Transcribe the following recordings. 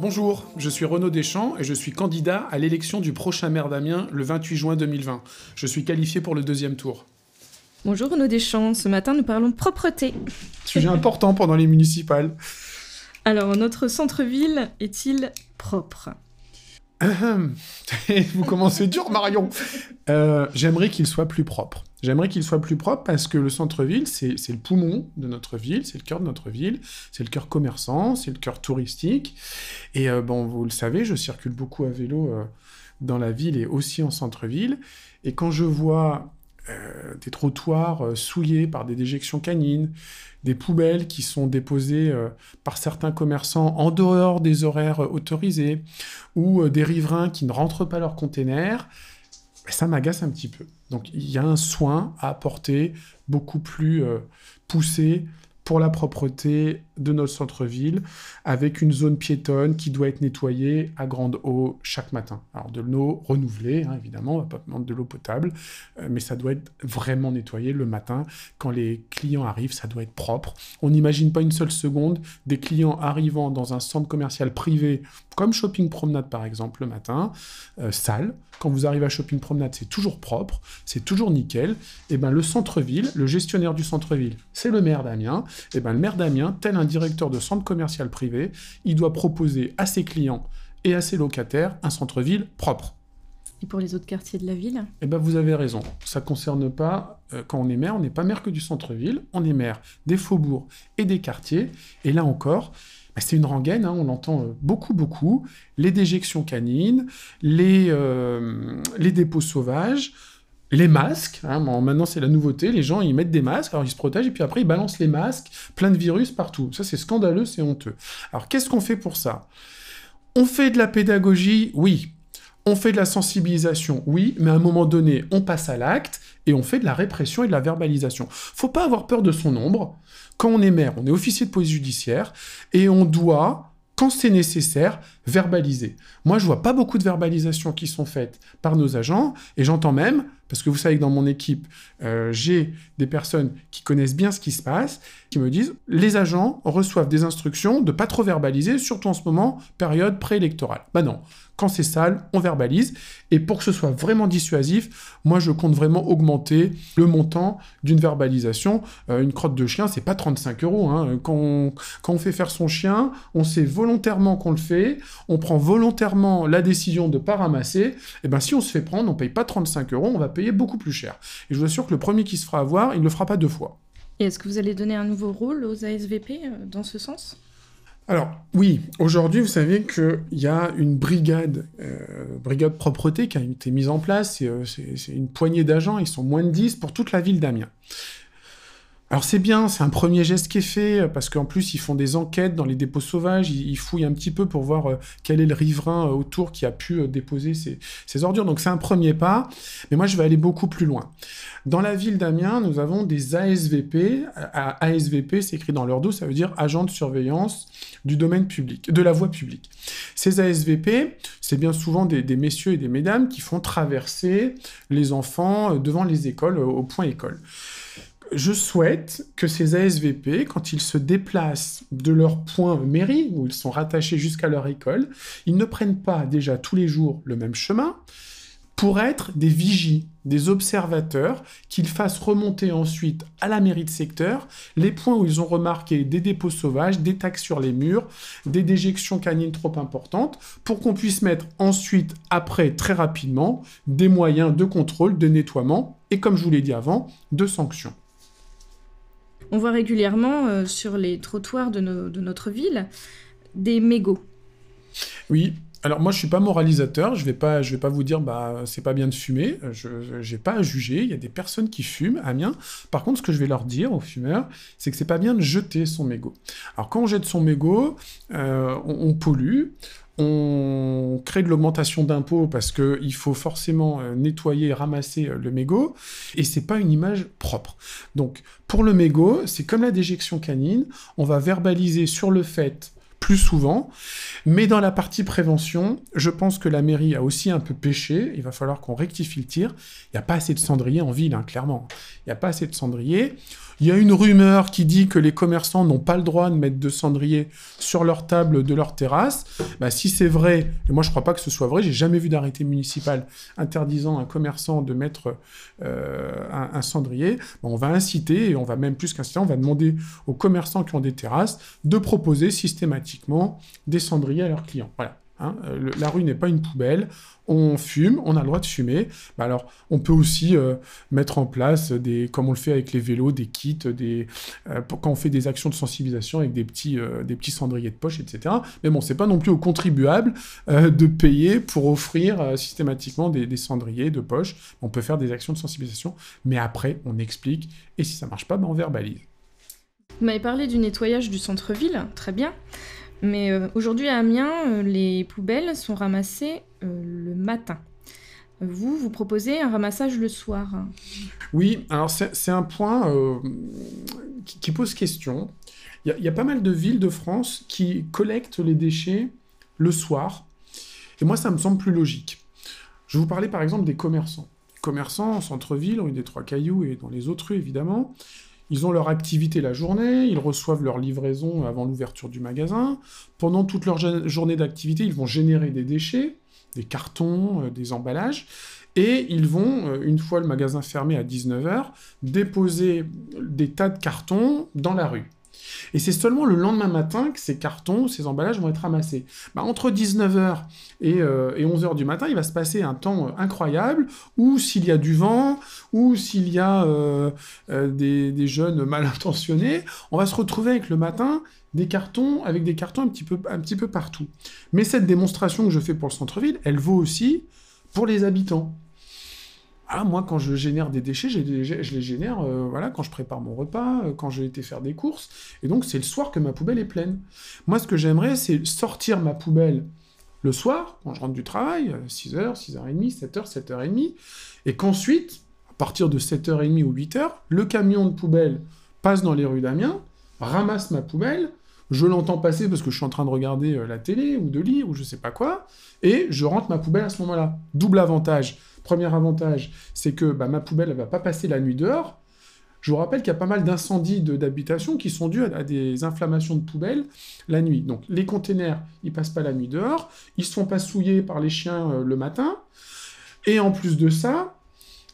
Bonjour, je suis Renaud Deschamps et je suis candidat à l'élection du prochain maire d'Amiens le 28 juin 2020. Je suis qualifié pour le deuxième tour. Bonjour Renaud Deschamps, ce matin nous parlons propreté. Sujet important pendant les municipales. Alors, notre centre-ville est-il propre? Vous commencez dur, Marion. Euh, j'aimerais qu'il soit plus propre. J'aimerais qu'il soit plus propre parce que le centre-ville, c'est le poumon de notre ville, c'est le cœur de notre ville, c'est le cœur commerçant, c'est le cœur touristique. Et euh, bon, vous le savez, je circule beaucoup à vélo euh, dans la ville et aussi en centre-ville. Et quand je vois des trottoirs souillés par des déjections canines, des poubelles qui sont déposées euh, par certains commerçants en dehors des horaires autorisés, ou euh, des riverains qui ne rentrent pas leurs containers, ça m'agace un petit peu. Donc il y a un soin à apporter beaucoup plus euh, poussé pour la propreté de notre centre-ville, avec une zone piétonne qui doit être nettoyée à grande eau chaque matin. Alors de l'eau renouvelée, hein, évidemment, on va pas prendre de l'eau potable, euh, mais ça doit être vraiment nettoyé le matin. Quand les clients arrivent, ça doit être propre. On n'imagine pas une seule seconde des clients arrivant dans un centre commercial privé, comme Shopping Promenade par exemple, le matin, euh, sale. Quand vous arrivez à Shopping Promenade, c'est toujours propre, c'est toujours nickel. Et eh ben le centre-ville, le gestionnaire du centre-ville, c'est le maire d'Amiens. Et eh ben le maire d'Amiens, tel un directeur de centre commercial privé, il doit proposer à ses clients et à ses locataires un centre-ville propre. Et pour les autres quartiers de la ville? Eh ben vous avez raison. Ça ne concerne pas, euh, quand on est maire, on n'est pas maire que du centre-ville, on est maire des faubourgs et des quartiers. Et là encore, bah, c'est une rengaine, hein, on l'entend euh, beaucoup, beaucoup. Les déjections canines, les, euh, les dépôts sauvages, les masques, hein, maintenant c'est la nouveauté, les gens ils mettent des masques, alors ils se protègent et puis après ils balancent les masques, plein de virus partout. Ça c'est scandaleux, c'est honteux. Alors qu'est-ce qu'on fait pour ça? On fait de la pédagogie, oui. On fait de la sensibilisation, oui, mais à un moment donné, on passe à l'acte et on fait de la répression et de la verbalisation. Faut pas avoir peur de son nombre. Quand on est maire, on est officier de police judiciaire et on doit quand c'est nécessaire, verbaliser. Moi, je vois pas beaucoup de verbalisations qui sont faites par nos agents, et j'entends même, parce que vous savez que dans mon équipe, euh, j'ai des personnes qui connaissent bien ce qui se passe, qui me disent les agents reçoivent des instructions de pas trop verbaliser, surtout en ce moment, période préélectorale. Bah non, quand c'est sale, on verbalise. Et pour que ce soit vraiment dissuasif, moi je compte vraiment augmenter le montant d'une verbalisation. Euh, une crotte de chien, c'est pas 35 euros. Hein. Quand, on, fait faire son chien, on sait volontairement qu'on le fait, on prend volontairement la décision de pas ramasser. Et eh ben si on se fait prendre, on paye pas 35 euros, on va payer beaucoup plus cher. Et je vous assure que le premier qui se fera avoir, il ne le fera pas deux fois. Et est-ce que vous allez donner un nouveau rôle aux ASVP euh, dans ce sens? Alors oui, aujourd'hui vous savez qu'il y a une brigade, euh, brigade propreté qui a été mise en place, euh, c'est une poignée d'agents, ils sont moins de 10 pour toute la ville d'Amiens. Alors c'est bien, c'est un premier geste qui est fait, parce qu'en plus ils font des enquêtes dans les dépôts sauvages, ils, fouillent un petit peu pour voir euh, quel est le riverain euh, autour qui a pu euh, déposer ces, ordures. Donc c'est un premier pas, mais moi je vais aller beaucoup plus loin. Dans la ville d'Amiens, nous avons des ASVP. ASVP, c'est écrit dans leur dos, ça veut dire agent de surveillance du domaine public, de la voie publique. Ces ASVP, c'est bien souvent des, des, messieurs et des mesdames qui font traverser les enfants devant les écoles, au point école je souhaite que ces ASVP, quand ils se déplacent de leur point mairie, où ils sont rattachés jusqu'à leur école, ils ne prennent pas déjà tous les jours le même chemin pour être des vigies, des observateurs, qu'ils fassent remonter ensuite à la mairie de secteur les points où ils ont remarqué des dépôts sauvages, des taxes sur les murs, des déjections canines trop importantes, pour qu'on puisse mettre ensuite, après, très rapidement, des moyens de contrôle, de nettoiement, et comme je vous l'ai dit avant, de sanctions. On voit régulièrement euh, sur les trottoirs de, notre ville des mégots. Oui, alors moi je suis pas moralisateur, je vais pas, je vais pas vous dire bah c'est pas bien de fumer, je n'ai pas à juger, il y a des personnes qui fument, Amiens. Par contre ce que je vais leur dire aux fumeurs, c'est que c'est pas bien de jeter son mégot. Alors quand on jette son mégot, euh, on, pollue, on crée de l'augmentation d'impôts parce qu'il faut forcément euh, nettoyer et ramasser euh, le mégot, et c'est pas une image propre. Donc, pour le mégot, c'est comme la déjection canine, on va verbaliser sur le fait plus souvent, mais dans la partie prévention, je pense que la mairie a aussi un peu péché, il va falloir qu'on rectifie le tir, il n'y a pas assez de cendriers en ville, hein, clairement, il n'y a pas assez de cendriers, Il y a une rumeur qui dit que les commerçants n'ont pas le droit de mettre de cendrier sur leur table de leur terrasse. Bah, si c'est vrai, et moi je ne crois pas que ce soit vrai, j'ai jamais vu d'arrêté municipal interdisant un commerçant de mettre euh, un, cendrier, bah, on va inciter, et on va même plus qu'inciter, on va demander aux commerçants qui ont des terrasses de proposer systématiquement des cendriers à leurs clients. Voilà. Hein, euh, la rue n'est pas une poubelle. On fume, on a le droit de fumer. Bah alors, on peut aussi euh, mettre en place des, comme on le fait avec les vélos, des kits, des, euh, quand on fait des actions de sensibilisation avec des petits, des petits cendriers de poche, etc. Mais bon, c'est pas non plus aux contribuables de payer pour offrir systématiquement des, cendriers de poche. On peut faire des actions de sensibilisation, mais après, on explique. Et si ça marche pas, ben on verbalise. Vous m'avez parlé du nettoyage du centre-ville, très bien. Mais euh, aujourd'hui à Amiens, euh, les poubelles sont ramassées euh, le matin. Vous, vous proposez un ramassage le soir. Oui, alors c'est un point qui, pose question. Il y, a pas mal de villes de France qui collectent les déchets le soir. Et moi, ça me semble plus logique. Je vous parler par exemple des commerçants. Commerçants en centre-ville, rue des Trois Cailloux et dans les autres rues évidemment, ils ont leur activité la journée, ils reçoivent leur livraison avant l'ouverture du magasin. Pendant toute leur journée d'activité, ils vont générer des déchets, des cartons, euh, des emballages. Et ils vont, euh, une fois le magasin fermé à 19h, déposer des tas de cartons dans la rue. Et c'est seulement le lendemain matin que ces cartons, ces emballages vont être ramassés. Bah, entre 19h et, 11h euh, du matin, il va se passer un temps euh, incroyable où s'il y a du vent, ou s'il y a euh, des, jeunes mal intentionnés, on va se retrouver avec le matin des cartons, avec des cartons un un petit peu partout. Mais cette démonstration que je fais pour le centre-ville, elle vaut aussi pour les habitants. Ah, moi, quand je génère des déchets, je les génère euh, voilà, quand je prépare mon repas, euh, quand j'ai été faire des courses. Et donc, c'est le soir que ma poubelle est pleine. Moi, ce que j'aimerais, c'est sortir ma poubelle le soir, quand je rentre du travail, 6h, 6h30, 7h, 7h30, et qu'ensuite, à partir de 7h30 ou 8h, le camion de poubelle passe dans les rues d'Amiens, ramasse ma poubelle, je l'entends passer parce que je suis en train de regarder euh, la télé ou de lire ou je sais pas quoi, et je rentre ma poubelle à ce moment-là. Double avantage. Premier avantage, c'est que bah, ma poubelle ne va pas passer la nuit dehors. Je vous rappelle qu'il y a pas mal d'incendies d'habitation qui sont dus à, des inflammations de poubelles la nuit. Donc les containers, ils passent pas la nuit dehors, ils se font pas souiller par les chiens euh, le matin. Et en plus de ça,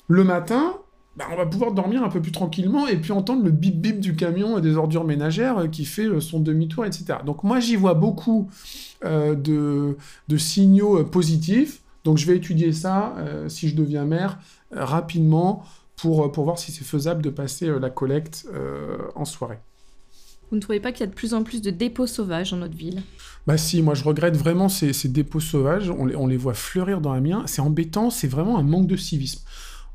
le matin, bah, on va pouvoir dormir un peu plus tranquillement et puis entendre le bip bip du camion des ordures ménagères euh, qui fait euh, son demi-tour, etc. Donc moi j'y vois beaucoup de, signaux positifs. Donc je vais étudier ça, euh, si je deviens maire, euh, rapidement, pour, euh, pour voir si c'est faisable de passer la collecte en soirée. Vous ne trouvez pas qu'il y a de plus en plus de dépôts sauvages dans notre ville? Bah si, moi je regrette vraiment ces, dépôts sauvages, on les, on les, voit fleurir dans Amiens, c'est embêtant, c'est vraiment un manque de civisme.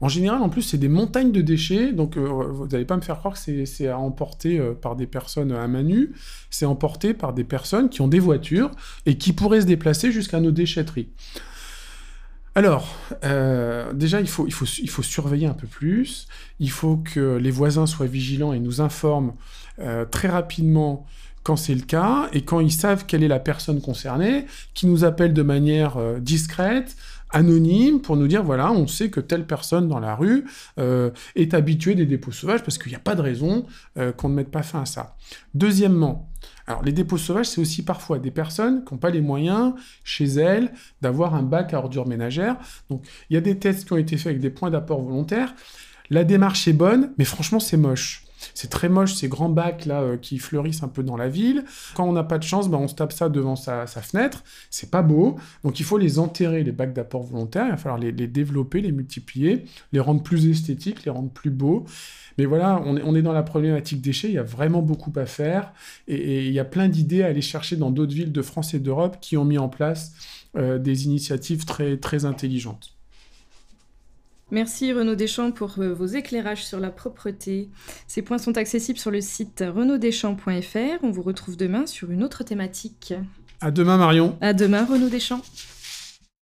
En général, en plus, c'est des montagnes de déchets, donc vous n'allez pas me faire croire que c'est à emporter par des personnes à main nue, c'est emporté par des personnes qui ont des voitures et qui pourraient se déplacer jusqu'à nos déchetteries. Alors, euh, déjà, il faut, il, faut, il faut surveiller un peu plus. Il faut que les voisins soient vigilants et nous informent euh, très rapidement quand c'est le cas et quand ils savent quelle est la personne concernée, qui nous appelle de manière euh, discrète, anonyme, pour nous dire voilà, on sait que telle personne dans la rue est habituée des dépôts sauvages parce qu'il n'y a pas de raison qu'on ne mette pas fin à ça. Deuxièmement, alors, les dépôts sauvages, c'est aussi parfois des personnes qui n'ont pas les moyens, chez elles, d'avoir un bac à ordures ménagères. Donc, il y a des tests qui ont été faits avec des points d'apport volontaires. La démarche est bonne, mais franchement, c'est moche. C'est très moche ces grands bacs là euh, qui fleurissent un peu dans la ville. Quand on n'a pas de chance, ben, on se tape ça devant sa, fenêtre. C'est pas beau. Donc il faut les enterrer, les bacs d'apport volontaires. Il va falloir les, développer, les multiplier, les rendre plus esthétiques, les rendre plus beaux. Mais voilà, on est, dans la problématique déchets, il y a vraiment beaucoup à faire, et, il y a plein d'idées à aller chercher dans d'autres villes de France et d'Europe qui ont mis en place euh, des initiatives très, très intelligentes. Merci Renaud Deschamps pour euh, vos éclairages sur la propreté. Ces points sont accessibles sur le site renauddeschamps.fr. On vous retrouve demain sur une autre thématique. À demain Marion. À demain Renaud Deschamps.